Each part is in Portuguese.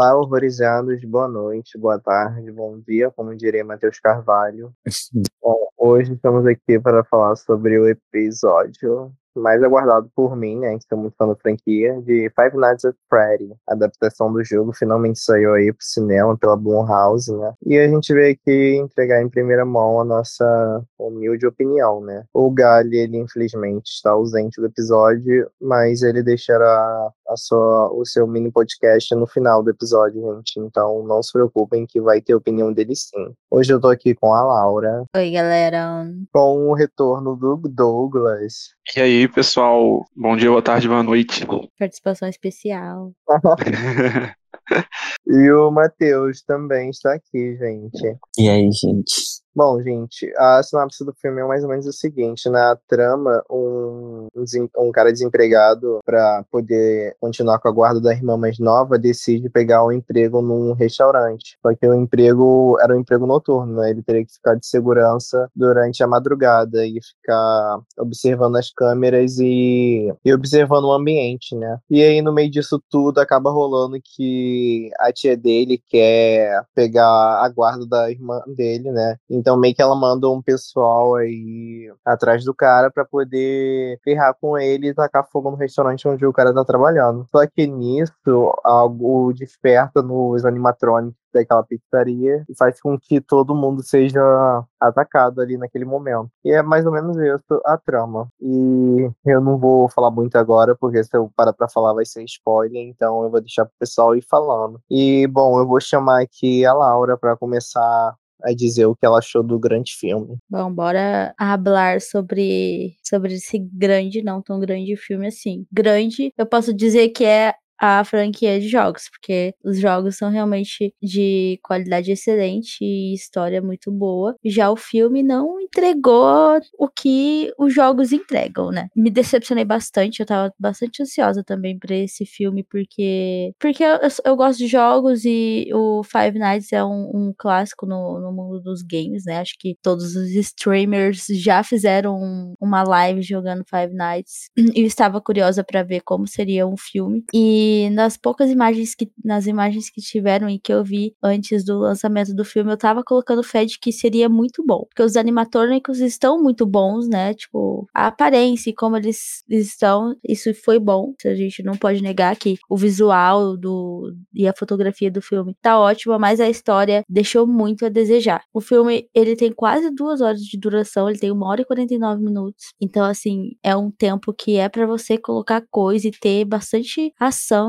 Olá, horrorizados, boa noite, boa tarde, bom dia, como diria Matheus Carvalho. Bom, hoje estamos aqui para falar sobre o episódio mais aguardado por mim, né, que sou muito fã da franquia, de Five Nights at Freddy. A adaptação do jogo finalmente saiu aí pro cinema pela Blumhouse, né? E a gente veio aqui entregar em primeira mão a nossa humilde opinião, né? O Gali, ele infelizmente está ausente do episódio, mas ele deixará a sua, o seu mini podcast no final do episódio, gente. Então não se preocupem que vai ter opinião dele sim. Hoje eu tô aqui com a Laura. Oi, galera. Com o retorno do Douglas. E aí, pessoal? Bom dia, boa tarde, boa noite. Participação especial. e o Matheus também está aqui, gente. E aí, gente? Bom, gente, a sinopse do filme é mais ou menos o seguinte: na trama, um, um cara desempregado, para poder continuar com a guarda da irmã mais nova, decide pegar um emprego num restaurante. Só que o emprego era um emprego noturno, né? Ele teria que ficar de segurança durante a madrugada e ficar observando as câmeras e, e observando o ambiente, né? E aí, no meio disso tudo, acaba rolando que a tia dele quer pegar a guarda da irmã dele, né? Então meio que ela manda um pessoal aí atrás do cara para poder ferrar com ele e tacar fogo no restaurante onde o cara tá trabalhando. Só que nisso, algo desperta nos animatrônicos daquela pizzaria e faz com que todo mundo seja atacado ali naquele momento. E é mais ou menos isso a trama. E eu não vou falar muito agora, porque se eu parar pra falar vai ser spoiler, então eu vou deixar pro pessoal ir falando. E, bom, eu vou chamar aqui a Laura para começar a dizer o que ela achou do grande filme. Bom, bora falar sobre, sobre esse grande, não tão grande filme assim. Grande, eu posso dizer que é a franquia de jogos, porque os jogos são realmente de qualidade excelente e história muito boa. Já o filme não entregou o que os jogos entregam, né? Me decepcionei bastante, eu tava bastante ansiosa também para esse filme, porque porque eu, eu, gosto de jogos e o Five Nights é um, um clássico no, no mundo dos games, né? Acho que todos os streamers já fizeram uma live jogando Five Nights. Eu estava curiosa para ver como seria um filme. E nas poucas imagens que nas imagens que tiveram e que eu vi antes do lançamento do filme, eu tava colocando fé de que seria muito bom, porque os animatrônicos estão muito bons, né? Tipo, a aparência e como eles estão, isso foi bom. A gente não pode negar que o visual do e a fotografia do filme tá ótima, mas a história deixou muito a desejar. O filme, ele tem quase duas horas de duração, ele tem uma hora e 49 minutos. Então, assim, é um tempo que é para você colocar coisa e ter bastante ação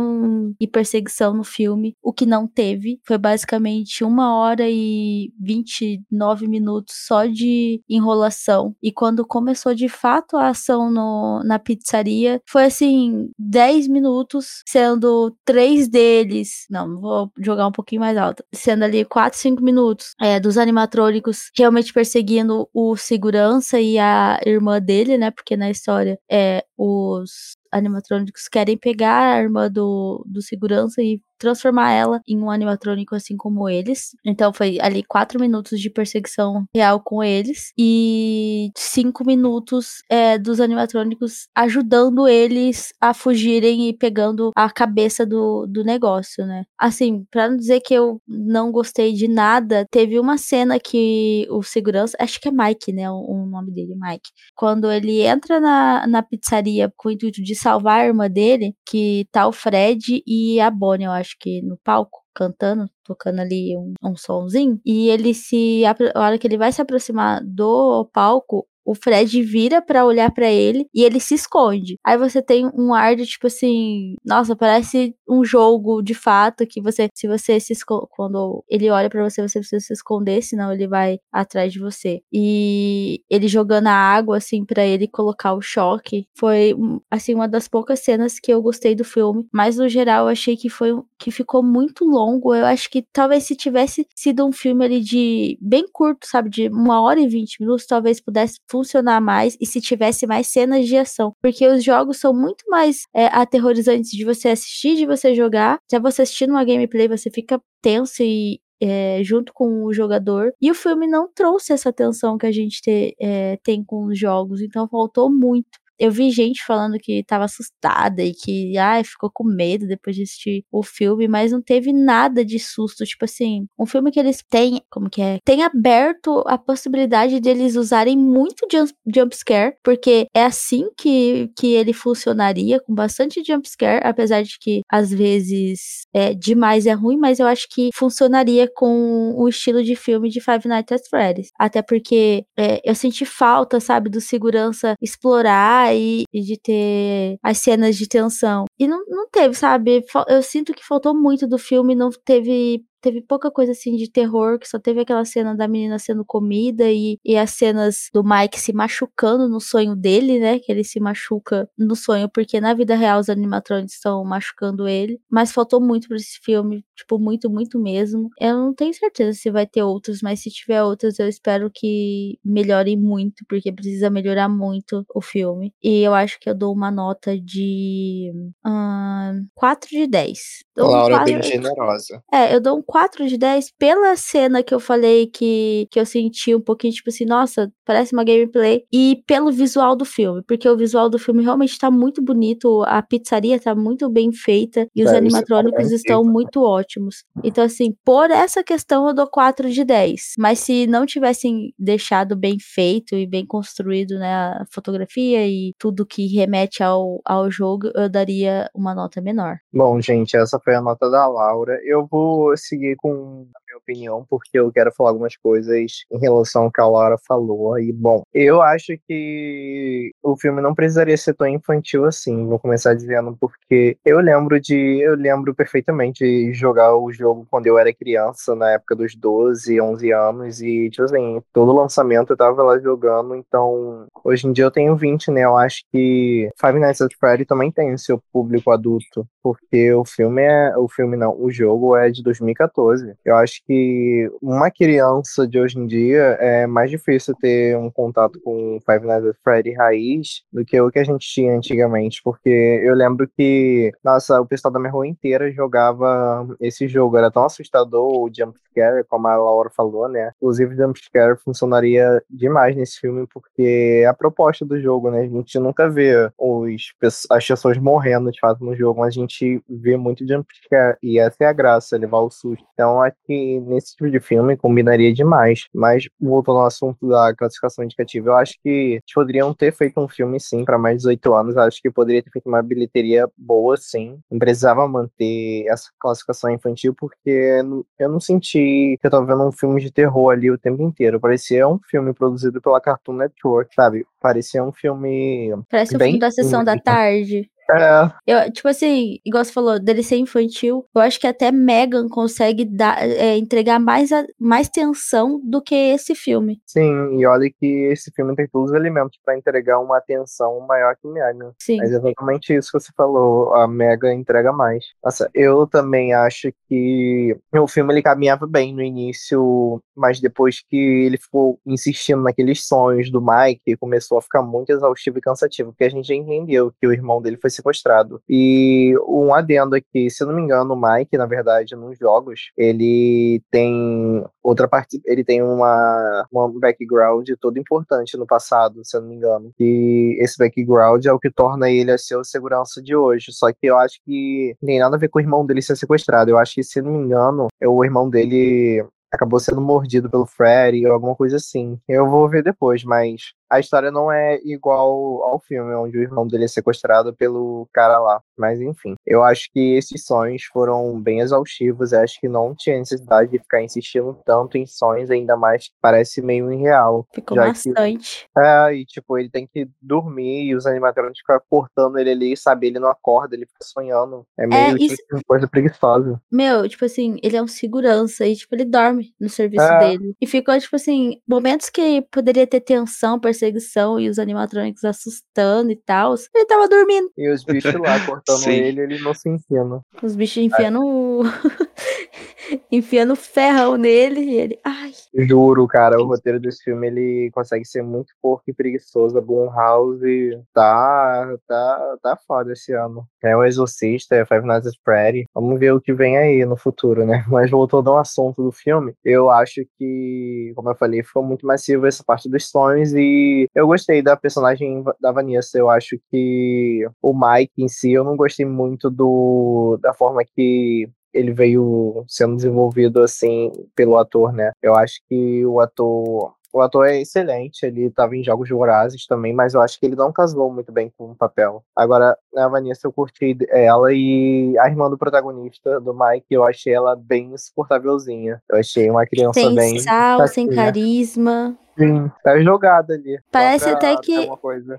e perseguição no filme. O que não teve foi basicamente uma hora e 29 minutos só de enrolação. E quando começou de fato a ação no, na pizzaria, foi assim, 10 minutos, sendo três deles. Não, vou jogar um pouquinho mais alto. Sendo ali 4, 5 minutos é, dos animatrônicos realmente perseguindo o segurança e a irmã dele, né? Porque na história é os animatrônicos querem pegar a arma do, do segurança e transformar ela em um animatrônico assim como eles. Então foi ali quatro minutos de perseguição real com eles e cinco minutos é, dos animatrônicos ajudando eles a fugirem e pegando a cabeça do, do negócio, né? Assim, para não dizer que eu não gostei de nada, teve uma cena que o segurança, acho que é Mike, né? O, o nome dele, Mike. Quando ele entra na, na pizzaria com o intuito de salvar a irmã dele, que tá o Fred e a Bonnie, eu acho acho que no palco, cantando, tocando ali um, um somzinho. E ele se. A hora que ele vai se aproximar do palco, o Fred vira para olhar para ele e ele se esconde. Aí você tem um ar de tipo assim, nossa, parece um jogo de fato que você, se você se esconde, quando ele olha para você, você precisa se esconder, senão ele vai atrás de você. E ele jogando a água assim para ele colocar o choque, foi assim uma das poucas cenas que eu gostei do filme, mas no geral eu achei que foi que ficou muito longo. Eu acho que talvez se tivesse sido um filme ali de bem curto, sabe, de uma hora e vinte minutos, talvez pudesse funcionar mais e se tivesse mais cenas de ação. Porque os jogos são muito mais é, aterrorizantes de você assistir, de você jogar. Já você assistindo uma gameplay, você fica tenso e, é, junto com o jogador. E o filme não trouxe essa tensão que a gente te, é, tem com os jogos, então faltou muito. Eu vi gente falando que tava assustada e que, ai, ficou com medo depois de assistir o filme, mas não teve nada de susto. Tipo assim, um filme que eles têm, como que é? Tem aberto a possibilidade deles usarem muito jump, jump scare, porque é assim que, que ele funcionaria, com bastante jump scare, apesar de que às vezes é demais é ruim, mas eu acho que funcionaria com o estilo de filme de Five Nights at Freddy's. Até porque é, eu senti falta, sabe, do segurança explorar e, de ter as cenas de tensão. E não, não teve, sabe? Eu sinto que faltou muito do filme, não teve teve pouca coisa assim de terror, que só teve aquela cena da menina sendo comida e, e as cenas do Mike se machucando no sonho dele, né? Que ele se machuca no sonho, porque na vida real os animatrônicos estão machucando ele. Mas faltou muito pra esse filme, tipo, muito, muito mesmo. Eu não tenho certeza se vai ter outros, mas se tiver outros, eu espero que melhorem muito, porque precisa melhorar muito o filme. E eu acho que eu dou uma nota de uh, 4 de 10. Laura é bem generosa. É, eu dou um 4 de 10 pela cena que eu falei que, que eu senti um pouquinho, tipo assim, nossa, parece uma gameplay. E pelo visual do filme, porque o visual do filme realmente tá muito bonito, a pizzaria tá muito bem feita e os é, animatrônicos estão muito ótimos. Então, assim, por essa questão eu dou 4 de 10. Mas se não tivessem deixado bem feito e bem construído, né, a fotografia e tudo que remete ao, ao jogo, eu daria uma nota menor. Bom, gente, essa foi a nota da Laura. Eu vou seguir com opinião, porque eu quero falar algumas coisas em relação ao que a Laura falou. E, bom, eu acho que o filme não precisaria ser tão infantil assim. Vou começar dizendo porque eu lembro de. Eu lembro perfeitamente de jogar o jogo quando eu era criança, na época dos 12, 11 anos. E, tipo assim, todo lançamento eu tava lá jogando. Então, hoje em dia eu tenho 20, né? Eu acho que Five Nights at Freddy também tem o seu público adulto. Porque o filme é. O filme não, o jogo é de 2014. 2014. Eu acho que uma criança de hoje em dia é mais difícil ter um contato com Five Nights at Freddy raiz do que o que a gente tinha antigamente, porque eu lembro que, nossa, o pessoal da minha rua inteira jogava esse jogo, era tão assustador o jump scare, como a Laura falou, né? Inclusive o jump scare funcionaria demais nesse filme porque é a proposta do jogo, né? A gente nunca vê os, as pessoas morrendo de fato no jogo, mas a gente vê muito jump scare e essa é a graça, levar o susto então, acho que nesse tipo de filme combinaria demais. Mas, voltando ao assunto da classificação indicativa, eu acho que eles poderiam ter feito um filme, sim, para mais de 18 anos. Eu acho que poderia ter feito uma bilheteria boa, sim. Não precisava manter essa classificação infantil, porque eu não senti que eu tava vendo um filme de terror ali o tempo inteiro. Parecia um filme produzido pela Cartoon Network, sabe? Parecia um filme. Parece bem... filme da sessão da tarde. É. Eu, tipo assim, igual você falou, dele ser infantil, eu acho que até Megan consegue dar, é, entregar mais, a, mais tensão do que esse filme. Sim, e olha que esse filme tem todos os elementos para entregar uma atenção maior que Megan. Sim. Mas é exatamente isso que você falou, a Megan entrega mais. Nossa, eu também acho que o filme ele caminhava bem no início, mas depois que ele ficou insistindo naqueles sonhos do Mike, começou a ficar muito exaustivo e cansativo, porque a gente já entendeu que o irmão dele foi sequestrado. E um adendo aqui, se eu não me engano, o Mike, na verdade, nos jogos, ele tem outra parte, ele tem uma, uma background todo importante no passado, se eu não me engano. E esse background é o que torna ele a ser o segurança de hoje. Só que eu acho que não tem nada a ver com o irmão dele ser sequestrado. Eu acho que, se não me engano, é o irmão dele acabou sendo mordido pelo Freddy ou alguma coisa assim. Eu vou ver depois, mas a história não é igual ao filme, onde o irmão dele é sequestrado pelo cara lá. Mas enfim, eu acho que esses sonhos foram bem exaustivos. Eu acho que não tinha necessidade de ficar insistindo tanto em sonhos, ainda mais que parece meio irreal. Ficou bastante. Que, é, e tipo, ele tem que dormir e os animatrônicos ficam cortando ele ali, sabe? Ele não acorda, ele fica sonhando. É meio é, isso... tipo, coisa preguiçosa. Meu, tipo assim, ele é um segurança e, tipo, ele dorme no serviço é. dele. E ficou, tipo assim, momentos que poderia ter tensão, perseguição e os animatrônicos assustando e tal. Ele tava dormindo. E os bichos lá cortando ele, ele não se enfia. Os bichos enfiando. Enfiando ferrão nele e ele. Ai. Juro, cara, o roteiro desse filme ele consegue ser muito porco e preguiçoso. A Blumhouse tá, tá, tá foda esse ano. É o Exorcista, é Five Nights at Freddy. Vamos ver o que vem aí no futuro, né? Mas voltando ao assunto do filme, eu acho que, como eu falei, ficou muito massivo essa parte dos sonhos e eu gostei da personagem da Vanessa. Eu acho que o Mike em si, eu não gostei muito do da forma que ele veio sendo desenvolvido assim pelo ator, né? Eu acho que o ator o ator é excelente, ele estava em Jogos Vorazes também, mas eu acho que ele não casou muito bem com o papel. Agora, a Vanessa, eu curti ela e a irmã do protagonista, do Mike, eu achei ela bem insuportávelzinha. Eu achei uma criança sem bem. Sem sal, sem carisma. Sim, tá jogada ali. Parece até que.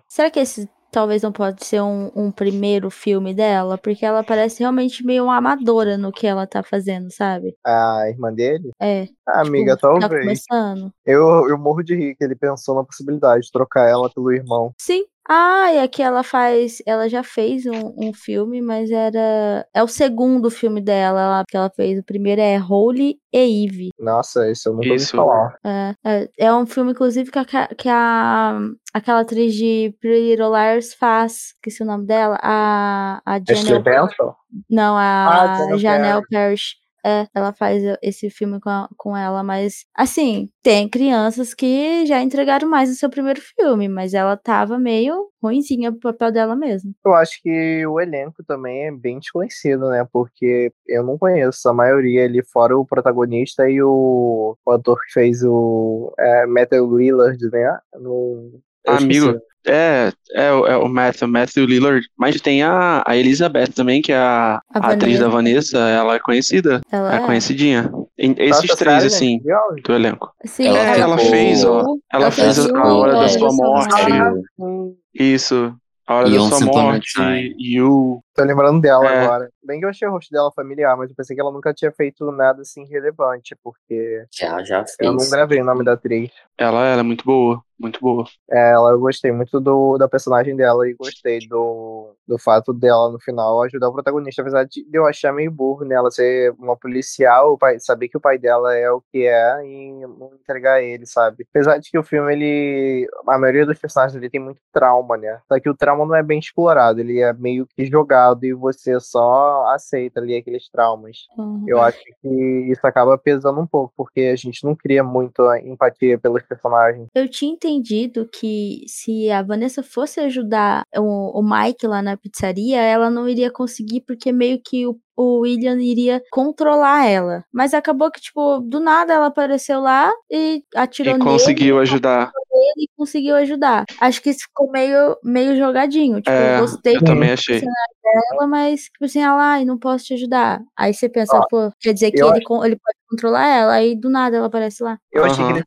Será que esse talvez não pode ser um, um, primeiro filme dela, porque ela parece realmente meio uma amadora no que ela tá fazendo, sabe? A irmã dele? É. Ah, tipo, amiga, talvez. Tá começando. Eu, eu morro de rir que ele pensou na possibilidade de trocar ela pelo irmão. Sim, ah, e aqui ela faz. Ela já fez um, um, filme, mas era. É o segundo filme dela que ela fez. O primeiro é Holy e Eve. Nossa, esse eu nunca ouvi falar. É, é, é, um filme, inclusive, que a, que a. Aquela atriz de Pretty Little Liars faz. Esqueci o nome dela. A. A Janelle. Não, a ah, Janelle Parrish. É, ela faz esse filme com, a, com ela, mas assim, tem crianças que já entregaram mais no seu primeiro filme, mas ela tava meio ruimzinha pro papel dela mesmo. Eu acho que o elenco também é bem desconhecido, né? Porque eu não conheço a maioria ali, fora o protagonista e o, o ator que fez o é, Metal Willard, né? No, Amigo, é, é, é, o Matthew, Matthew Lillard, mas tem a, a Elizabeth também, que é a, a, a atriz da Vanessa, ela é conhecida, ela é, é? conhecidinha. Esses três, assim, do elenco. Sim, ela, é, ela fez, ó, ela, ela fez a Hora da Sua Morte. Isso, a Hora da Sua Morte, You. Tô lembrando dela é. agora. Bem que eu achei o rosto dela familiar, mas eu pensei que ela nunca tinha feito nada assim relevante, porque. Já, já fez. Eu não gravei o nome da atriz. Ela, ela é muito boa, muito boa. É, ela, eu gostei muito do, da personagem dela e gostei do, do fato dela no final ajudar o protagonista, apesar de eu achar meio burro nela ser uma policial, o pai, saber que o pai dela é o que é e não entregar ele, sabe? Apesar de que o filme, ele. A maioria dos personagens ele tem muito trauma, né? Só que o trauma não é bem explorado, ele é meio que jogado e você só aceita ali aqueles traumas. Uhum. Eu acho que isso acaba pesando um pouco, porque a gente não cria muito empatia pelos personagens. Eu tinha entendido que se a Vanessa fosse ajudar o, o Mike lá na pizzaria, ela não iria conseguir, porque meio que o o William iria controlar ela. Mas acabou que, tipo, do nada ela apareceu lá e atirou e nele. conseguiu ajudar. Ele conseguiu ajudar. Acho que isso ficou meio, meio jogadinho. Tipo, é, eu gostei eu também achei. dela, mas, tipo assim, ela, ai, não posso te ajudar. Aí você pensa, pô, quer dizer que ele, ele pode controlar ela, aí do nada ela aparece lá. Eu uhum. achei que ele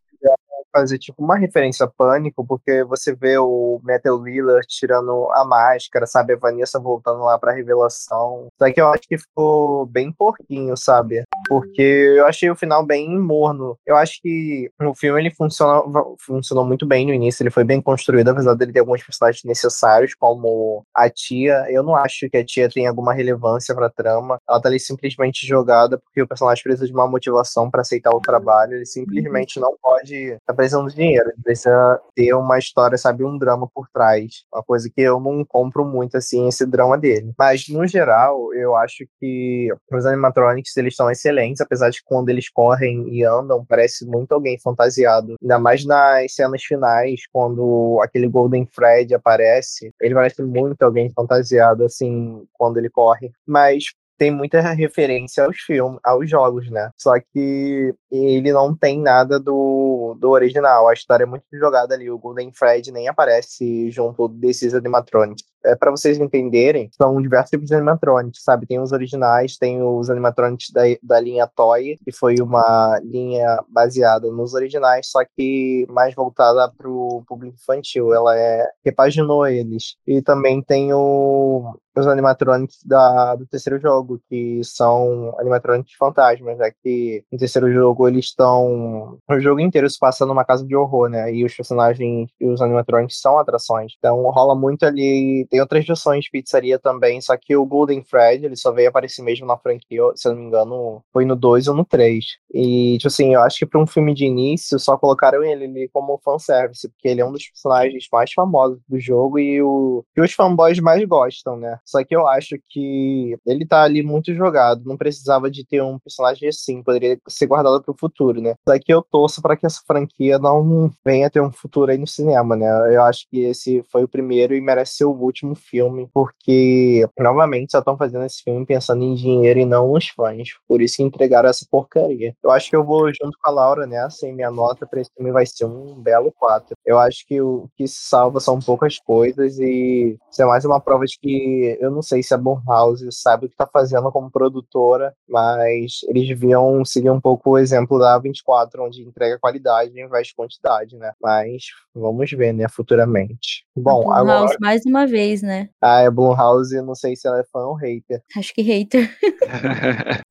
fazer tipo uma referência a Pânico, porque você vê o Metal Lillard tirando a máscara, sabe? A Vanessa voltando lá pra revelação. Só que eu acho que ficou bem porquinho, sabe? Porque eu achei o final bem morno. Eu acho que o filme ele funciona, funcionou muito bem no início, ele foi bem construído, apesar dele ter alguns personagens necessários, como a tia. Eu não acho que a tia tenha alguma relevância pra trama. Ela tá ali simplesmente jogada porque o personagem precisa de uma motivação para aceitar o trabalho. Ele simplesmente não pode precisando de dinheiro, precisa ter uma história, sabe, um drama por trás. Uma coisa que eu não compro muito, assim, esse drama dele. Mas, no geral, eu acho que os animatronics, eles estão excelentes, apesar de quando eles correm e andam, parece muito alguém fantasiado. Ainda mais nas cenas finais, quando aquele Golden Fred aparece, ele parece muito alguém fantasiado, assim, quando ele corre. Mas tem muita referência aos filmes, aos jogos, né? Só que ele não tem nada do, do original. A história é muito jogada ali. O Golden Fred nem aparece junto desses animatronics. É, para vocês entenderem, são diversos tipos de animatronics, sabe? Tem os originais, tem os animatronics da, da linha Toy, que foi uma linha baseada nos originais, só que mais voltada para o público infantil. Ela é repaginou eles. E também tem o os animatronics da, do terceiro jogo, que são animatronics fantasmas, já que no terceiro jogo eles estão o jogo inteiro se passa numa casa de horror, né? E os personagens e os animatronics são atrações. Então rola muito ali. Tem outras versões de pizzaria também, só que o Golden Fred, ele só veio aparecer mesmo na franquia, se eu não me engano, foi no 2 ou no 3. E, tipo assim, eu acho que pra um filme de início, só colocaram ele ali como fanservice, porque ele é um dos personagens mais famosos do jogo e o que os fanboys mais gostam, né? Só que eu acho que ele tá ali muito jogado, não precisava de ter um personagem assim, poderia ser guardado pro futuro, né? Só que eu torço para que essa franquia não venha ter um futuro aí no cinema, né? Eu acho que esse foi o primeiro e merece ser o último filme, porque, novamente, só estão fazendo esse filme pensando em dinheiro e não nos fãs. Por isso que entregaram essa porcaria. Eu acho que eu vou junto com a Laura nessa, e minha nota para esse filme vai ser um belo 4. Eu acho que o que salva são poucas coisas e isso é mais uma prova de que eu não sei se a Blumhouse sabe o que tá fazendo como produtora, mas eles deviam seguir um pouco o exemplo da 24, onde entrega qualidade em vez de quantidade, né? Mas vamos ver, né, futuramente. Bom, a agora... mais uma vez, né? Ah, é Blumhouse, não sei se ela é fã ou hater. Acho que hater.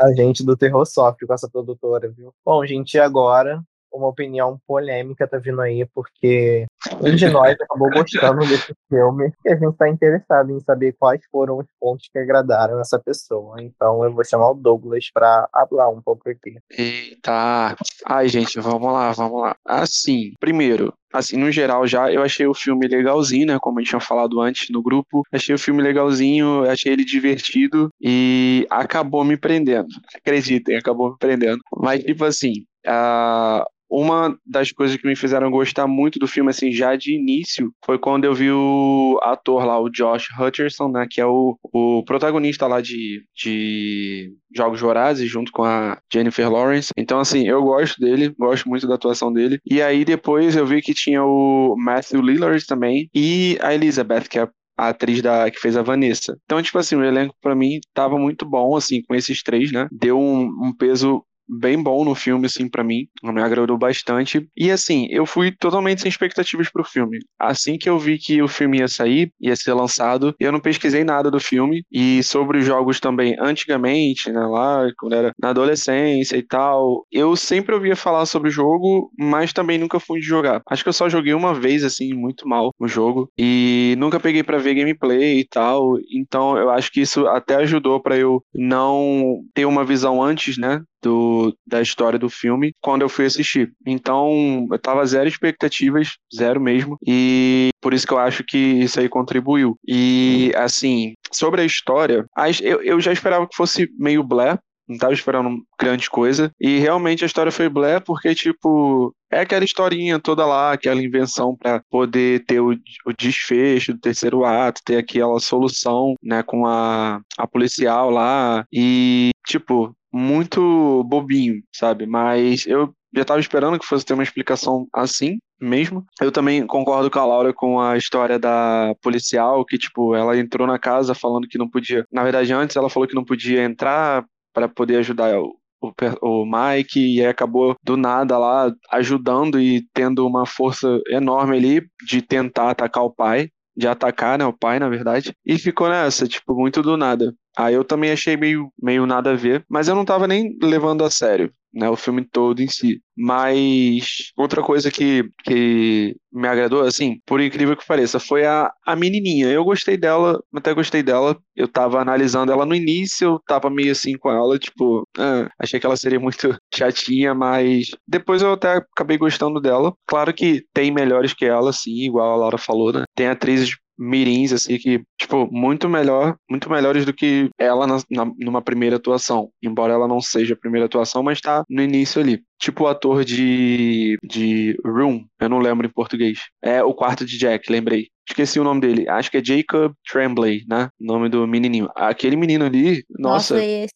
a gente do terror sofre com essa produtora, viu? Bom, gente, agora uma opinião polêmica tá vindo aí, porque um de nós acabou gostando desse filme e a gente tá interessado em saber quais foram os pontos que agradaram essa pessoa. Então eu vou chamar o Douglas pra falar um pouco aqui. Eita! Ai, gente, vamos lá, vamos lá. Assim, primeiro, assim, no geral já, eu achei o filme legalzinho, né? Como a gente tinha falado antes no grupo. Achei o filme legalzinho, achei ele divertido e acabou me prendendo. Acreditem, acabou me prendendo. Mas, tipo assim, uh, uma das coisas que me fizeram gostar muito do filme, assim, já de início, foi quando eu vi o ator lá, o Josh Hutcherson, né, que é o, o protagonista lá de, de Jogos Vorazes, junto com a Jennifer Lawrence. Então, assim, eu gosto dele, gosto muito da atuação dele. E aí, depois, eu vi que tinha o Matthew Lillard também, e a Elizabeth, que é a atriz da, que fez a Vanessa. Então, tipo assim, o elenco para mim tava muito bom, assim, com esses três, né? Deu um, um peso bem bom no filme, assim, para mim. Me agradou bastante. E, assim, eu fui totalmente sem expectativas pro filme. Assim que eu vi que o filme ia sair, ia ser lançado, eu não pesquisei nada do filme. E sobre os jogos também, antigamente, né, lá, quando era na adolescência e tal, eu sempre ouvia falar sobre o jogo, mas também nunca fui jogar. Acho que eu só joguei uma vez, assim, muito mal o jogo. E nunca peguei para ver gameplay e tal. Então, eu acho que isso até ajudou para eu não ter uma visão antes, né, do, da história do filme quando eu fui assistir. Então, eu tava zero expectativas, zero mesmo, e por isso que eu acho que isso aí contribuiu. E, assim, sobre a história, eu, eu já esperava que fosse meio blé, não tava esperando grande coisa. E realmente a história foi blé, porque, tipo, é aquela historinha toda lá, aquela invenção para poder ter o, o, desfecho do terceiro ato, ter aquela solução, né, com a, a policial lá. E, tipo, muito bobinho, sabe? Mas eu já estava esperando que fosse ter uma explicação assim mesmo. Eu também concordo com a Laura com a história da policial, que, tipo, ela entrou na casa falando que não podia. Na verdade, antes ela falou que não podia entrar para poder ajudar o, o, o Mike e aí acabou do nada lá ajudando e tendo uma força enorme ali de tentar atacar o pai de atacar, né, o pai, na verdade, e ficou nessa, tipo, muito do nada. Aí eu também achei meio, meio nada a ver, mas eu não tava nem levando a sério né, o filme todo em si. Mas outra coisa que, que me agradou, assim, por incrível que pareça, foi a, a menininha. Eu gostei dela, até gostei dela. Eu tava analisando ela no início, eu tava meio assim com ela, tipo, ah, achei que ela seria muito chatinha, mas depois eu até acabei gostando dela. Claro que tem melhores que ela, sim, igual a Laura falou, né? Tem atrizes mirins, assim, que, tipo, muito melhor, muito melhores do que ela na, na, numa primeira atuação. Embora ela não seja a primeira atuação, mas tá no início ali. Tipo o ator de, de Room, eu não lembro em português. É o quarto de Jack, lembrei. Esqueci o nome dele. Acho que é Jacob Tremblay, né? O nome do menininho. Aquele menino ali, nossa. Nossa, esse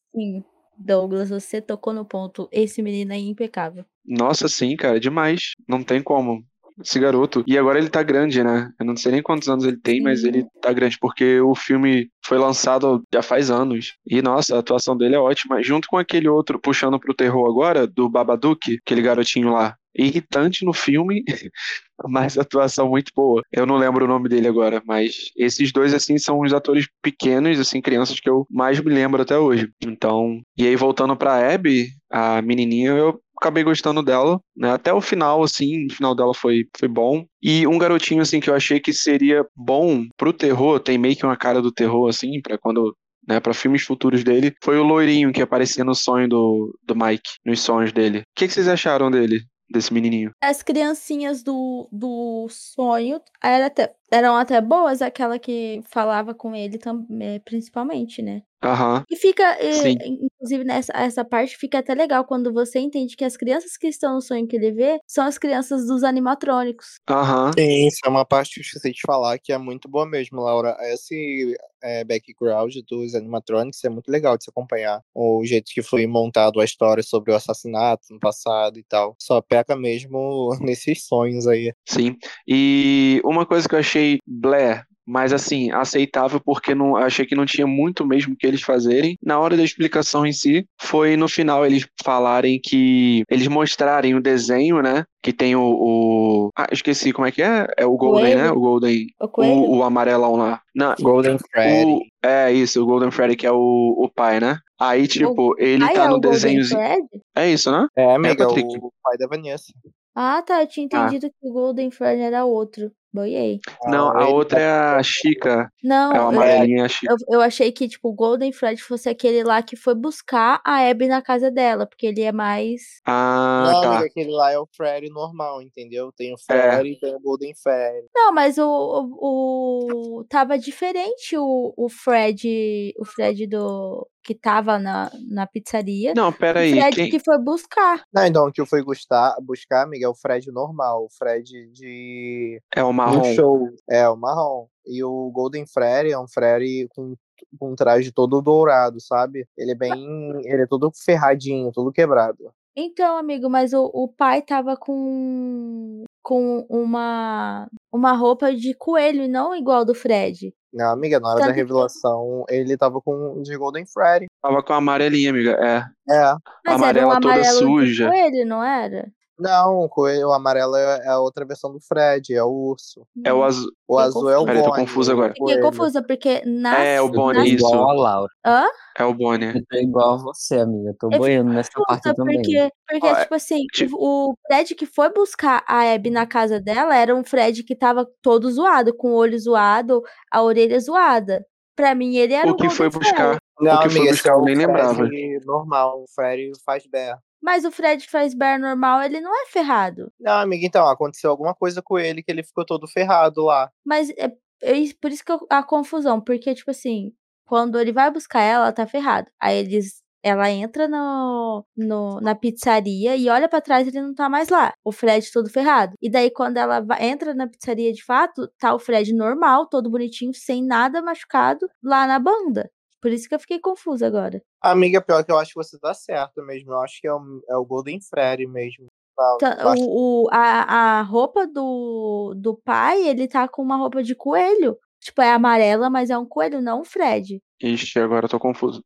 Douglas, você tocou no ponto. Esse menino é impecável. Nossa, sim, cara, demais. Não tem como esse garoto. E agora ele tá grande, né? Eu não sei nem quantos anos ele tem, Sim. mas ele tá grande, porque o filme foi lançado já faz anos. E, nossa, a atuação dele é ótima. Junto com aquele outro, puxando pro terror agora, do Babadook, aquele garotinho lá. irritante no filme, mas atuação muito boa. Eu não lembro o nome dele agora, mas esses dois, assim, são os atores pequenos, assim, crianças que eu mais me lembro até hoje. Então, e aí voltando pra Abby, a menininha, eu acabei gostando dela, né? Até o final, assim, o final dela foi, foi bom. E um garotinho, assim, que eu achei que seria bom pro terror, tem meio que uma cara do terror, assim, para quando né, para filmes futuros dele, foi o loirinho que aparecia no sonho do, do Mike, nos sonhos dele. O que, que vocês acharam dele? desse menininho. As criancinhas do, do sonho era até, eram até boas, aquela que falava com ele também, principalmente, né? Uhum. E fica, inclusive, nessa essa parte fica até legal quando você entende que as crianças que estão no sonho que ele vê são as crianças dos animatrônicos. Aham. Uhum. Sim, isso é uma parte que eu esqueci de falar que é muito boa mesmo, Laura. Esse é, background dos animatronics é muito legal de se acompanhar. O jeito que foi montado a história sobre o assassinato no passado e tal. Só peca mesmo nesses sonhos aí. Sim. E uma coisa que eu achei blé mas assim, aceitável porque não achei que não tinha muito mesmo que eles fazerem. Na hora da explicação em si, foi no final eles falarem que eles mostrarem o desenho, né? Que tem o, o... Ah, esqueci como é que é? É o Golden, né? O Golden. O, o, o amarelão lá. Não, Golden Freddy. O... É isso, o Golden Freddy, que é o, o pai, né? Aí, tipo, o... ele tá é no desenhozinho. É isso, né? É, amiga, é, o pai da Vanessa. Ah, tá. Eu tinha ah. entendido ah. que o Golden Freddy era outro. Boiei. Não, a outra é a Chica. Não, é uma amarelinha Chica. Eu, eu, achei que, tipo, o Golden Fred fosse aquele lá que foi buscar a Abby na casa dela, porque ele é mais. Ah, não, tá. aquele lá é o Fred normal, entendeu? Tem o Fred é. e tem o Golden Fred. Não, mas o, o, o. Tava diferente o, o Fred. O Fred do que tava na, na pizzaria. Não, pera aí. O Fred quem... que foi buscar. Não, então, o que eu fui buscar, buscar, amiga, é o Fred normal. O Fred de. É o marrom. Show. É, o marrom. E o Golden Freddy é um Freddy com com um traje todo dourado, sabe? Ele é bem. Ele é todo ferradinho, todo quebrado. Então, amigo, mas o, o pai tava com com uma uma roupa de coelho, não igual do Fred. Não, amiga, na hora Tanto da revelação, que... ele tava com de Golden Freddy. Tava com a amarelinha, amiga, é. É. Mas Amarela era um toda suja. De coelho, não era? Não, o coelho amarelo é a outra versão do Fred, é o urso. É o azul. O azul é o Bonnie. Eu tô confuso agora. Fiquei confusa, porque na. É, o Bonnie, isso. Igual a Laura. Hã? É o Bonnie. Eu tô igual a você, amiga. Tô boiando nessa parte também. Porque, porque Ó, tipo assim, tipo... o Fred que foi buscar a Abby na casa dela era um Fred que tava todo zoado, com o olho zoado, a orelha zoada. Pra mim, ele era o que foi buscar. Não, o que amiga, foi buscar, é eu nem lembrava. normal, o Fred faz bear. Mas o Fred que faz bear normal, ele não é ferrado. Não, amiga, então, aconteceu alguma coisa com ele que ele ficou todo ferrado lá. Mas é, é por isso que eu, a confusão, porque, tipo assim, quando ele vai buscar ela, ela tá ferrado. Aí eles ela entra no, no, na pizzaria e olha para trás ele não tá mais lá. O Fred todo ferrado. E daí, quando ela vai, entra na pizzaria de fato, tá o Fred normal, todo bonitinho, sem nada machucado, lá na banda. Por isso que eu fiquei confusa agora. Amiga, pior que eu acho que você tá certo mesmo. Eu acho que é o, é o Golden Freddy mesmo. Tá, o, o, a, a roupa do, do pai, ele tá com uma roupa de coelho. Tipo, é amarela, mas é um coelho, não um Fred. Ixi, agora eu tô confuso.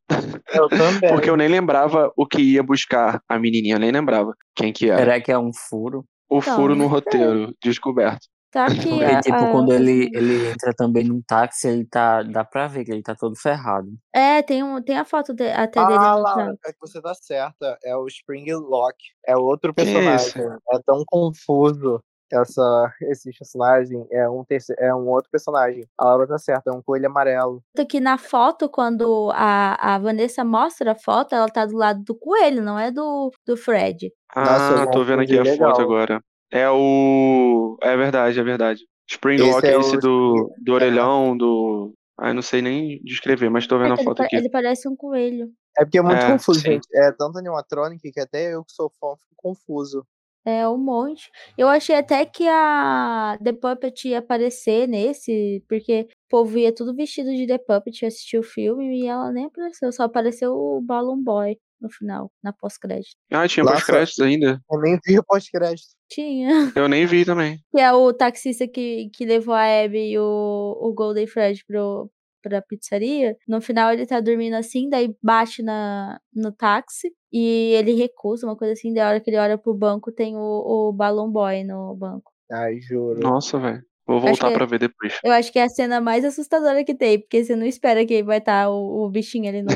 Eu também. Porque eu nem lembrava o que ia buscar a menininha, eu nem lembrava quem que era. Será que é um furo? O então, furo no roteiro, descoberto. Tá aqui. Porque, a, tipo, a... quando ele, ele entra também num táxi, ele tá. Dá pra ver que ele tá todo ferrado. É, tem, um, tem a foto de, até ah, dele. Lá, é que você tá certa. É o Spring Lock. É outro personagem. É tão confuso essa, esse personagem é um, terceiro, é um outro personagem. A Laura tá certa, é um coelho amarelo. Que na foto, quando a, a Vanessa mostra a foto, ela tá do lado do coelho, não é do, do Fred. Ah, Nossa, tô vendo aqui a legal. foto agora. É o. É verdade, é verdade. Springlock é, é esse do, do orelhão, do. Ah, eu não sei nem descrever, mas tô vendo é a foto aqui. Ele parece um coelho. É porque é muito é, confuso, sim. gente. É tanto animatronic que até eu que sou fã fico confuso. É um monte. Eu achei até que a The Puppet ia aparecer nesse, porque o povo ia tudo vestido de The Puppet assistir o filme e ela nem apareceu, só apareceu o Balloon Boy no final, na pós-crédito. Ah, tinha pós-créditos ainda? Eu nem vi o pós-crédito. Tinha. Eu nem vi também. Que é o taxista que, que levou a Abby e o, o Golden Fred pro, pra pizzaria. No final ele tá dormindo assim, daí bate na, no táxi e ele recusa, uma coisa assim. Da hora que ele olha pro banco, tem o, o Balloon Boy no banco. Ai, juro. Nossa, velho. Vou voltar pra ver depois. Eu acho que é a cena mais assustadora que tem, porque você não espera que vai estar tá o, o, bichinho ali no.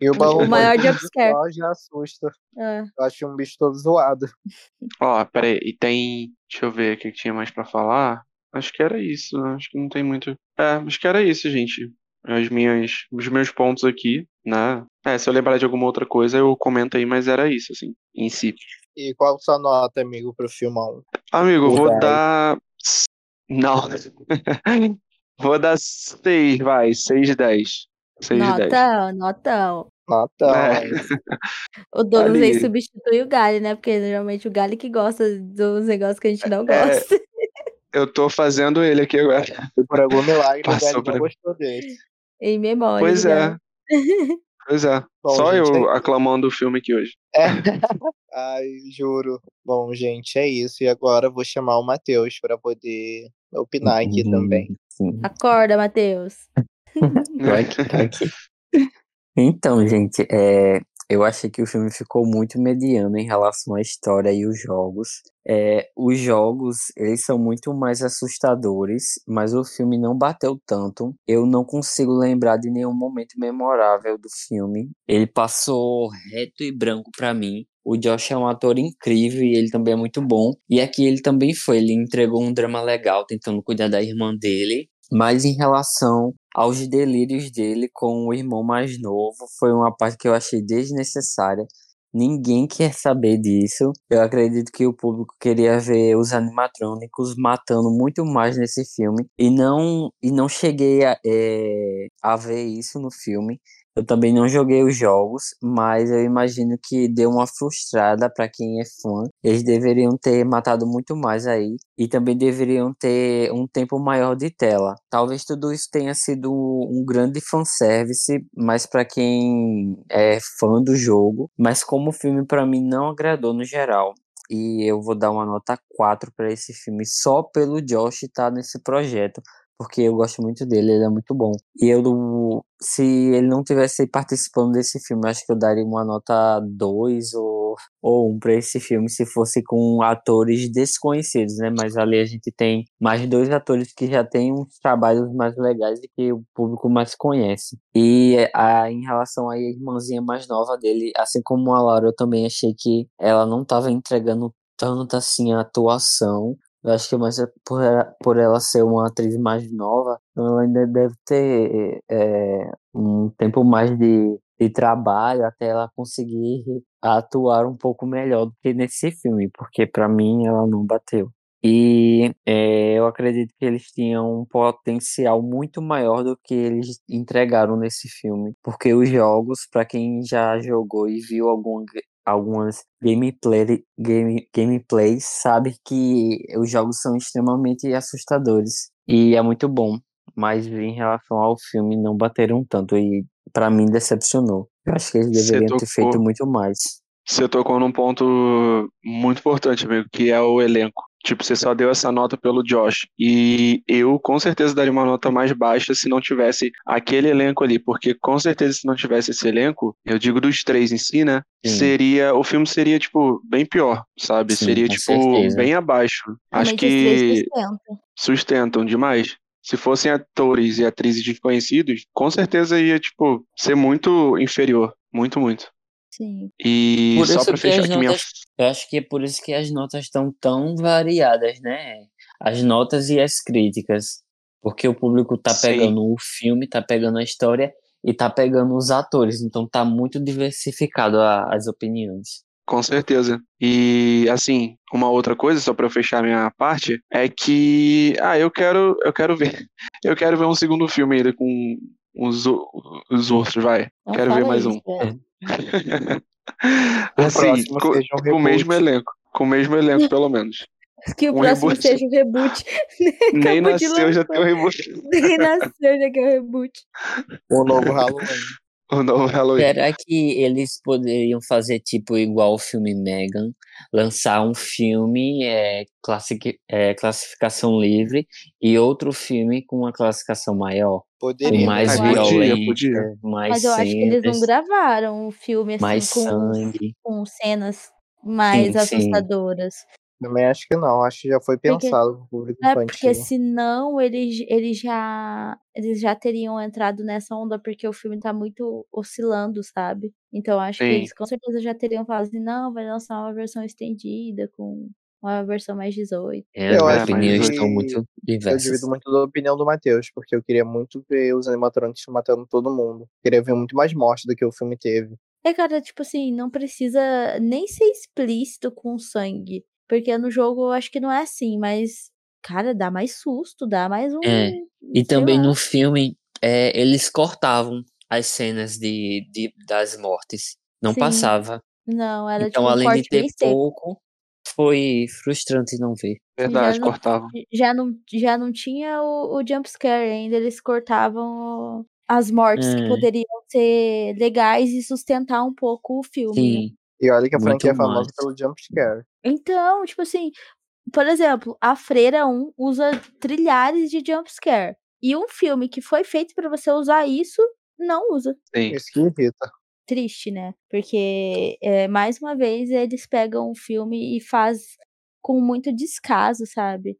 E o, o maior jumpscare. já assusta. É. Eu acho um bicho todo zoado. Ó, peraí, e tem. Deixa eu ver o que tinha mais pra falar. Acho que era isso, né? acho que não tem muito. É, acho que era isso, gente. As minhas, os meus pontos aqui, né? É, se eu lembrar de alguma outra coisa, eu comento aí, mas era isso, assim, em si. E qual sua nota, amigo, pro filmão? Amigo, eu vou dar. Não. vou dar 6, vai, 6 de 10. 6 notão, de 10. notão. Notão. É. O Douglas aí substitui o Gali, né? Porque geralmente o Gali que gosta dos negócios que a gente não é, gosta. É, eu tô fazendo ele aqui agora. Por algum milagre, o Gali pra... não gostou dele. Em memória. Pois é. Pois é. Bom, Só gente, eu é... aclamando o filme aqui hoje. É. Ai, juro. Bom, gente, é isso. E agora eu vou chamar o Matheus para poder opinar aqui uhum. também. Sim. Acorda, Matheus. Vai aqui, tá aqui. Então, gente, é, eu achei que o filme ficou muito mediano em relação à história e os jogos. É, os jogos, eles são muito mais assustadores, mas o filme não bateu tanto. Eu não consigo lembrar de nenhum momento memorável do filme. Ele passou reto e branco para mim. O Josh é um ator incrível e ele também é muito bom. E aqui ele também foi, ele entregou um drama legal, tentando cuidar da irmã dele. Mas em relação aos delírios dele com o irmão mais novo, foi uma parte que eu achei desnecessária. Ninguém quer saber disso. Eu acredito que o público queria ver os animatrônicos matando muito mais nesse filme. E não, e não cheguei a, é, a ver isso no filme. Eu também não joguei os jogos, mas eu imagino que deu uma frustrada para quem é fã. Eles deveriam ter matado muito mais aí e também deveriam ter um tempo maior de tela. Talvez tudo isso tenha sido um grande fanservice, mas para quem é fã do jogo, mas como o filme para mim não agradou no geral e eu vou dar uma nota 4 para esse filme só pelo Josh estar tá nesse projeto, porque eu gosto muito dele, ele é muito bom. E eu, se ele não tivesse participando desse filme, acho que eu daria uma nota 2 ou, ou 1 para esse filme, se fosse com atores desconhecidos, né? Mas ali a gente tem mais dois atores que já têm uns trabalhos mais legais e que o público mais conhece. E a, em relação à irmãzinha mais nova dele, assim como a Laura, eu também achei que ela não estava entregando tanta assim a atuação eu acho que mais é por ela, por ela ser uma atriz mais nova, então ela ainda deve ter é, um tempo mais de, de trabalho até ela conseguir atuar um pouco melhor do que nesse filme, porque para mim ela não bateu. E é, eu acredito que eles tinham um potencial muito maior do que eles entregaram nesse filme. Porque os jogos, para quem já jogou e viu algum, algumas gameplay, game, gameplays, sabe que os jogos são extremamente assustadores. E é muito bom. Mas em relação ao filme, não bateram tanto. E para mim decepcionou. Eu acho que eles deveriam tocou, ter feito muito mais. Você tocou num ponto muito importante, amigo, que é o elenco. Tipo, você só deu essa nota pelo Josh. E eu com certeza daria uma nota mais baixa se não tivesse aquele elenco ali. Porque com certeza se não tivesse esse elenco, eu digo dos três em si, né? Sim. Seria. O filme seria, tipo, bem pior, sabe? Sim, seria, tipo, certeza. bem abaixo. Acho que. Sustentam. sustentam demais se fossem atores e atrizes desconhecidos, com certeza ia, tipo, ser muito inferior. Muito, muito. Sim. E por só pra fechar aqui minha. Eu acho que é por isso que as notas estão tão variadas, né? As notas e as críticas. Porque o público tá pegando Sim. o filme, tá pegando a história e tá pegando os atores. Então tá muito diversificado a, as opiniões. Com certeza. E assim, uma outra coisa, só para eu fechar minha parte, é que ah, eu quero, eu quero ver. Eu quero ver um segundo filme ainda com os, os outros, vai. Não quero ver mais um. É. assim, com, um com o mesmo elenco. Com o mesmo elenco, pelo menos. Que o um próximo reboot. seja um reboot. Nem nasceu, já tem um reboot. Nem nasceu, já quer um reboot. O novo Halloween. o novo Halloween. Será que eles poderiam fazer tipo igual o filme Megan, lançar um filme é, classic, é, classificação livre e outro filme com uma classificação maior? Poderia. Mais Ah, podia, violenta, podia. mais Mas eu acho que eles não cenas, gravaram um filme assim mais com, sangue. com cenas mais Sim, sim. Também acho que não, acho que já foi Porque- pensado pro público É infantil. porque senão eles, eles já eles já teriam entrado nessa onda porque o filme tá muito oscilando, sabe? Então acho que Sim. eles com certeza já teriam falado assim, não, vai lançar uma versão estendida com uma versão mais 18. É, Eu as opiniões que estão muito Eu diversas. divido muito da opinião do Matheus, porque eu queria muito ver os animatrônicos matando todo mundo. Queria ver muito mais morte do que o filme teve. É, cara, tipo assim, não precisa nem ser explícito com sangue. Porque no jogo eu acho que não é assim, mas, cara, dá mais susto, dá mais um. É, E também lá. no filme, é, eles cortavam as cenas de, de- das mortes. Não Sim. passava. Não, era Então, tipo um além de ter pouco, foi frustrante não ver. Verdade, não- cortava. Já não, já não tinha o, o jumpscare ainda, eles cortavam as mortes que É. poderiam ser legais e sustentar um pouco o filme. né? Sim, E olha que a Muito franquia é famosa mais. pelo jumpscare. Então, tipo assim, por exemplo, a Freira 1 usa trilhares de jumpscare. E um filme que foi feito pra você usar isso, não usa. Sim. Isso que irrita. Triste, né? Porque, é, mais uma vez, eles pegam o filme e faz com muito descaso, sabe?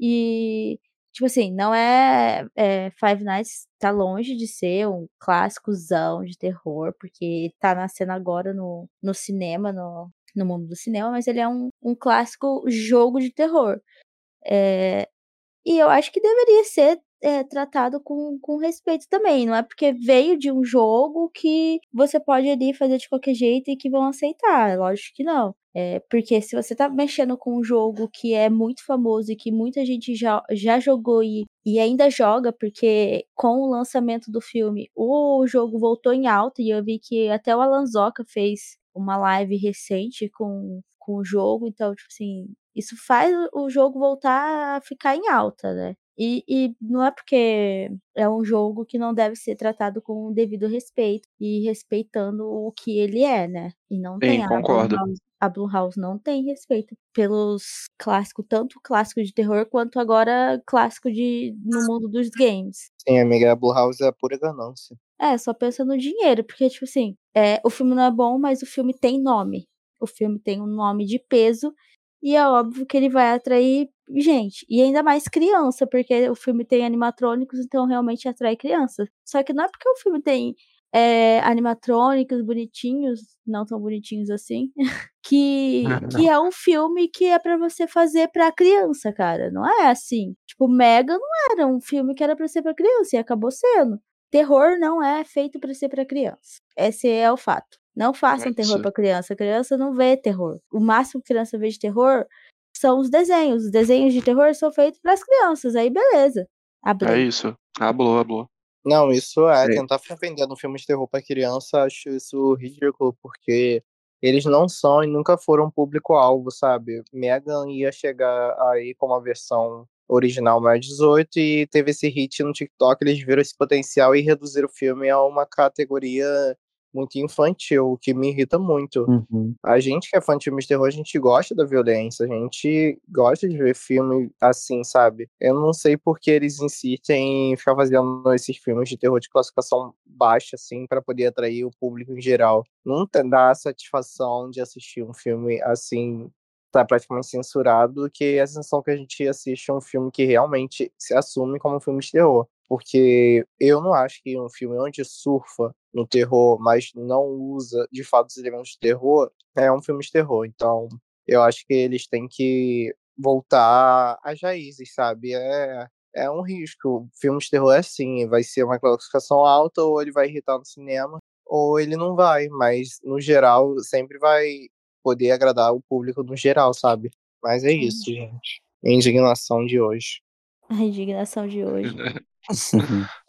E, tipo assim, não é, é. Five Nights tá longe de ser um clássicozão de terror, porque tá nascendo agora no, no cinema, no, no mundo do cinema, mas ele é um, um clássico jogo de terror. É, e eu acho que deveria ser é, tratado com, com respeito também. Não é porque veio de um jogo que você pode ali fazer de qualquer jeito e que vão aceitar. Lógico que não. É, porque se você tá mexendo com um jogo que é muito famoso e que muita gente já, já jogou e, e ainda joga, porque com o lançamento do filme o jogo voltou em alta e eu vi que até o Alanzoca fez uma live recente com, com o jogo, então, tipo assim, isso faz o jogo voltar a ficar em alta, né? E, e não é porque é um jogo que não deve ser tratado com o devido respeito e respeitando o que ele é, né? E não Sim, tem a concordo. A Blumhouse não tem respeito pelos clássicos, tanto clássico de terror quanto agora clássico de no mundo dos games. Sim, amiga, a Blumhouse é pura ganância. É, só pensa no dinheiro, porque, tipo assim, é, o filme não é bom, mas o filme tem nome. O filme tem um nome de peso, e é óbvio que ele vai atrair gente. E ainda mais criança, porque o filme tem animatrônicos, então realmente atrai crianças. Só que não é porque o filme tem é, animatrônicos bonitinhos, não tão bonitinhos assim, que, que é um filme que é pra você fazer pra criança, cara. Não é assim. Tipo, Mega não era um filme que era pra ser pra criança, e acabou sendo. Terror não é feito pra ser pra criança. Esse é o fato. Não façam É terror pra criança. A criança não vê terror. O máximo que a criança vê de terror são os desenhos. Os desenhos de terror são feitos pras crianças. Aí beleza. É Abre. isso. Hablou, hablou. Não, isso é. É. Tentar ficar vendendo um filme de terror pra criança, acho isso ridículo, porque eles não são e nunca foram público-alvo, sabe? Megan ia chegar aí com uma versão original mais 18 e teve esse hit no TikTok, eles viram esse potencial e reduziram o filme a uma categoria muito infantil, o que me irrita muito. Uhum. A gente que é fã de filmes de terror, a gente gosta da violência, a gente gosta de ver filme assim, sabe? Eu não sei por que eles insistem em ficar fazendo esses filmes de terror de classificação baixa, assim, para poder atrair o público em geral. Não dá a satisfação de assistir um filme assim, tá praticamente censurado, do que a sensação que a gente assiste um filme que realmente se assume como um filme de terror. Porque eu não acho que um filme onde surfa no terror, mas não usa de fato os elementos de terror, é um filme de terror. Então, eu acho que eles têm que voltar às raízes, sabe? É, é um risco. Filme de terror é assim, vai ser uma classificação alta, ou ele vai irritar no cinema, ou ele não vai, mas no geral sempre vai poder agradar o público no geral, sabe? Mas é isso, gente. Indignação de hoje. A indignação de hoje.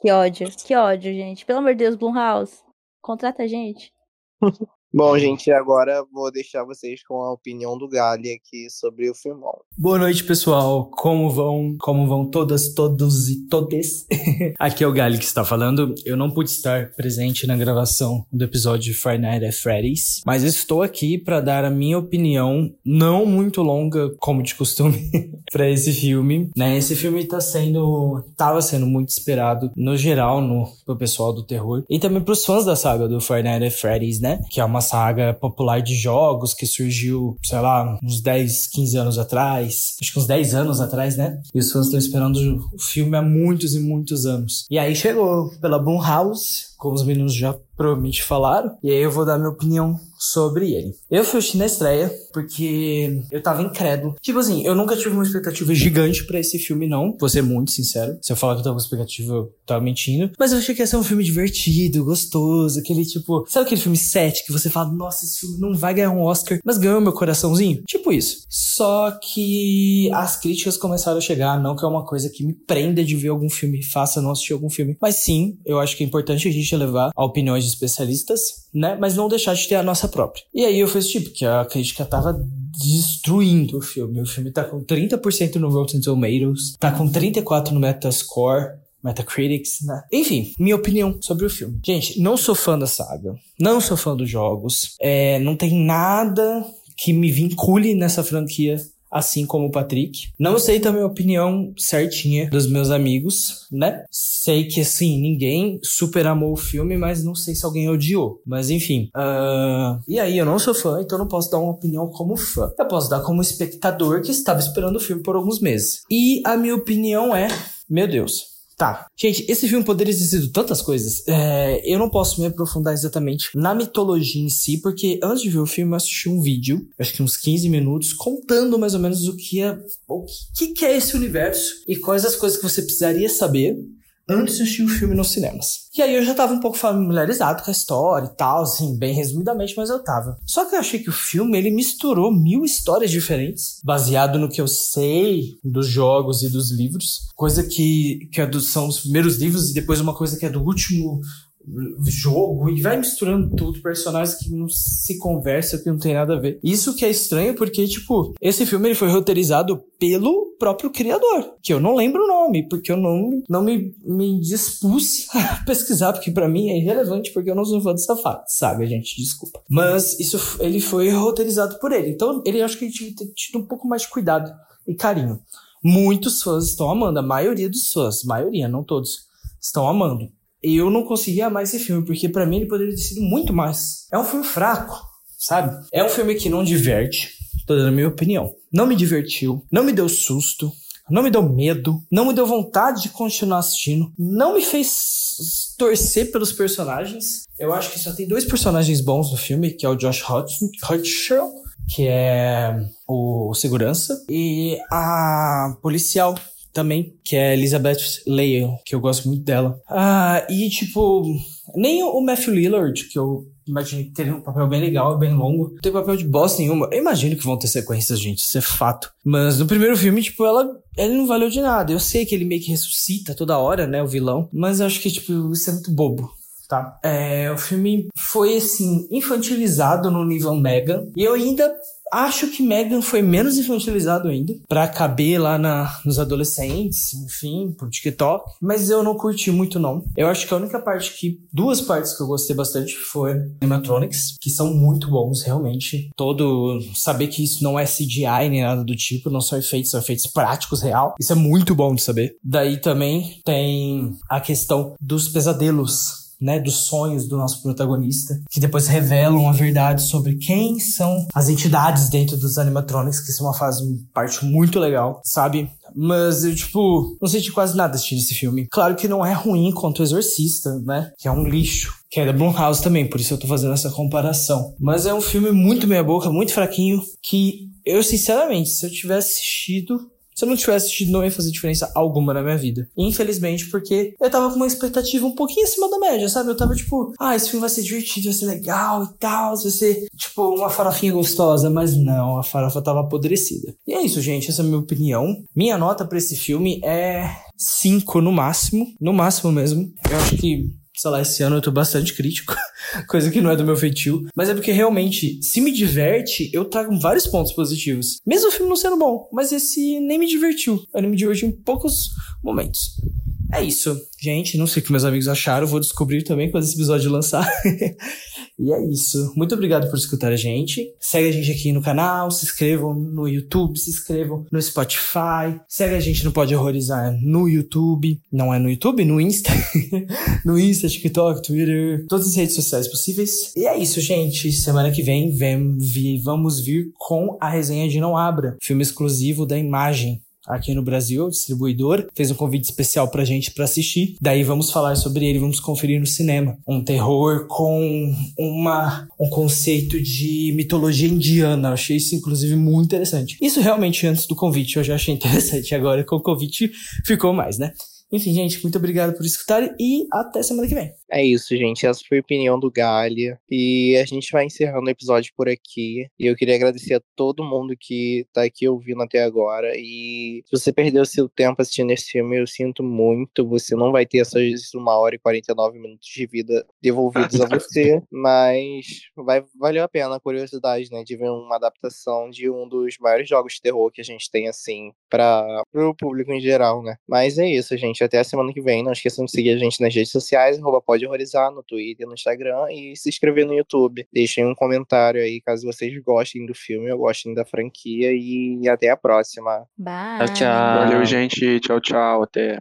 Que ódio. Que ódio, gente. Pelo amor de Deus, Blumhouse. Contrata a gente. Bom, gente, agora vou deixar vocês com a opinião do Gali aqui sobre o filmão. Boa noite, pessoal. Como vão? Como vão todas, todos e todes? aqui é o Gali que está falando. Eu não pude estar presente na gravação do episódio de Friday Night at Freddy's, mas estou aqui para dar a minha opinião, não muito longa, como de costume, para esse filme. Né? Esse filme tá sendo, tava sendo muito esperado no geral no pro pessoal do terror e também para os fãs da saga do Friday Night at Freddy's, né? Que é uma saga popular de jogos que surgiu, sei lá, uns 10, 15 anos atrás. Acho que uns 10 anos atrás, né? E os fãs estão esperando o filme há muitos e muitos anos. E aí chegou pela Blumhouse, como os meninos já provavelmente falaram, e aí eu vou dar minha opinião sobre ele. Eu fui assistir na estreia porque eu tava incrédulo. Tipo assim, eu nunca tive uma expectativa gigante para esse filme, não. Vou ser muito sincero. Se eu falar que eu tava com expectativa, eu tava mentindo. Mas eu achei que ia ser um filme divertido, gostoso, aquele tipo. Sabe aquele filme 7 que você fala, nossa, esse filme não vai ganhar um Oscar, mas ganhou meu coraçãozinho? Tipo isso. Só que as críticas começaram a chegar, não que é uma coisa que me prenda de ver algum filme, faça não assistir algum filme. Mas sim, eu acho que é importante a gente levar a opiniões de especialistas, né? Mas não deixar de ter a nossa própria. E aí eu fiz tipo, que a crítica tava destruindo o filme. O filme tá com 30% no Rotten Tomatoes, tá com 34% no Metascore, Metacritics, né? Enfim, minha opinião sobre o filme. Gente, não sou fã da saga, não sou fã dos jogos, é, não tem nada que me vincule nessa franquia assim como o Patrick. Não sei também a opinião certinha dos meus amigos, né? Sei que, assim, ninguém super amou o filme, mas não sei se alguém odiou. Mas, enfim. Uh... E aí, eu não sou fã, então não posso dar uma opinião como fã. Eu posso dar como espectador que estava esperando o filme por alguns meses. E a minha opinião é... Meu Deus, Tá. Gente, esse filme poderia ter sido tantas coisas. É, eu não posso me aprofundar exatamente na mitologia em si, porque antes de ver o filme eu assisti um vídeo, acho que uns 15 minutos, contando mais ou menos o que é, o que, que é esse universo e quais as coisas que você precisaria saber antes de assistir o filme nos cinemas. E aí eu já tava um pouco familiarizado com a história e tal, assim, bem resumidamente, mas eu tava. Só que eu achei que o filme, ele misturou mil histórias diferentes, baseado no que eu sei dos jogos e dos livros. Coisa que, que é do, são os primeiros livros e depois uma coisa que é do último jogo e vai misturando tudo, personagens que não se conversam, que não tem nada a ver. Isso que é estranho porque, tipo, esse filme ele foi roteirizado pelo próprio criador, que eu não lembro o nome, porque eu não, não me, me dispus a pesquisar, porque para mim é irrelevante, porque eu não sou fã dessa saga, gente, desculpa. Mas isso, ele foi roteirizado por ele, então ele acho que ele tinha tido um pouco mais de cuidado e carinho. Muitos fãs estão amando, a maioria dos fãs, maioria, não todos, estão amando eu não conseguia amar esse filme, porque para mim ele poderia ter sido muito mais. É um filme fraco, sabe? É um filme que não diverte, tô dando a minha opinião. Não me divertiu, não me deu susto, não me deu medo, não me deu vontade de continuar assistindo, não me fez torcer pelos personagens. Eu acho que só tem dois personagens bons no filme, que é o Josh Hutcherson, que é o segurança, e a policial, também, que é Elizabeth Leal, que eu gosto muito dela. Ah, e tipo, nem o Matthew Lillard, que eu imagino que um papel bem legal, bem longo, não tem papel de bosta nenhuma. Eu imagino que vão ter sequências, gente, isso é fato. Mas no primeiro filme, tipo, ela, ele não valeu de nada. Eu sei que ele meio que ressuscita toda hora, né, o vilão, mas eu acho que, tipo, isso é muito bobo. Tá. É, o filme foi, assim, infantilizado no nível mega. E eu ainda Acho que Megan foi menos infantilizado ainda, para caber lá na, nos adolescentes, enfim, pro TikTok. Mas eu não curti muito, não. Eu acho que a única parte que. Duas partes que eu gostei bastante foi animatronics, que são muito bons, realmente. Todo. Saber que isso não é CGI nem nada do tipo, não são efeitos, são efeitos práticos real. Isso é muito bom de saber. Daí também tem a questão dos pesadelos né, dos sonhos do nosso protagonista, que depois revelam a verdade sobre quem são as entidades dentro dos animatronics, que isso é uma fase, parte muito legal, sabe? Mas eu, tipo, não senti quase nada assistindo esse filme. Claro que não é ruim quanto o Exorcista, né? Que é um lixo. Que é da Blumhouse também, por isso eu tô fazendo essa comparação. Mas é um filme muito meia-boca, muito fraquinho, que eu, sinceramente, se eu tivesse assistido, se eu não tivesse assistido, não ia fazer diferença alguma na minha vida. Infelizmente, porque eu tava com uma expectativa um pouquinho acima da média, sabe? Eu tava tipo, ah, esse filme vai ser divertido, vai ser legal e tal, vai ser, tipo, uma farofinha gostosa. Mas não, a farofa tava apodrecida. E é isso, gente. Essa é a minha opinião. Minha nota para esse filme é 5 no máximo. No máximo mesmo. Eu acho que sei lá, esse ano eu tô bastante crítico, coisa que não é do meu feitio. Mas é porque realmente, se me diverte, eu trago vários pontos positivos. Mesmo o filme não sendo bom, mas esse nem me divertiu. Ele me divertiu em poucos momentos. É isso, gente. Não sei o que meus amigos acharam. Vou descobrir também quando esse episódio lançar. e é isso. Muito obrigado por escutar a gente. Segue a gente aqui no canal. Se inscrevam no YouTube. Se inscrevam no Spotify. Segue a gente no Pode Horrorizar no YouTube. Não é no YouTube, no Insta. no Insta, TikTok, Twitter. Todas as redes sociais possíveis. E é isso, gente. Semana que vem, vem vamos vir com a resenha de Não Abra. Filme exclusivo da imagem aqui no Brasil, o distribuidor, fez um convite especial pra gente para assistir. Daí vamos falar sobre ele, vamos conferir no cinema. Um terror com uma um conceito de mitologia indiana. Eu achei isso inclusive muito interessante. Isso realmente antes do convite eu já achei interessante. Agora com o convite ficou mais, né? Enfim, gente, muito obrigado por escutarem e até semana que vem. É isso, gente. Essa foi a opinião do Galia. E a gente vai encerrando o episódio por aqui. E eu queria agradecer a todo mundo que tá aqui ouvindo até agora. E se você perdeu seu tempo assistindo esse filme, eu sinto muito. Você não vai ter essas uma hora e 49 minutos de vida devolvidos a você. Mas vai valeu a pena a curiosidade, né? De ver uma adaptação de um dos maiores jogos de terror que a gente tem, assim, para o público em geral, né? Mas é isso, gente até a semana que vem. Não esqueçam de seguir a gente nas redes sociais, arroba pode horrorizar, no Twitter, no Instagram e se inscrever no YouTube. Deixem um comentário aí caso vocês gostem do filme ou gostem da franquia e até a próxima. Bye. Tchau, tchau. Valeu, gente. Tchau, tchau. Até.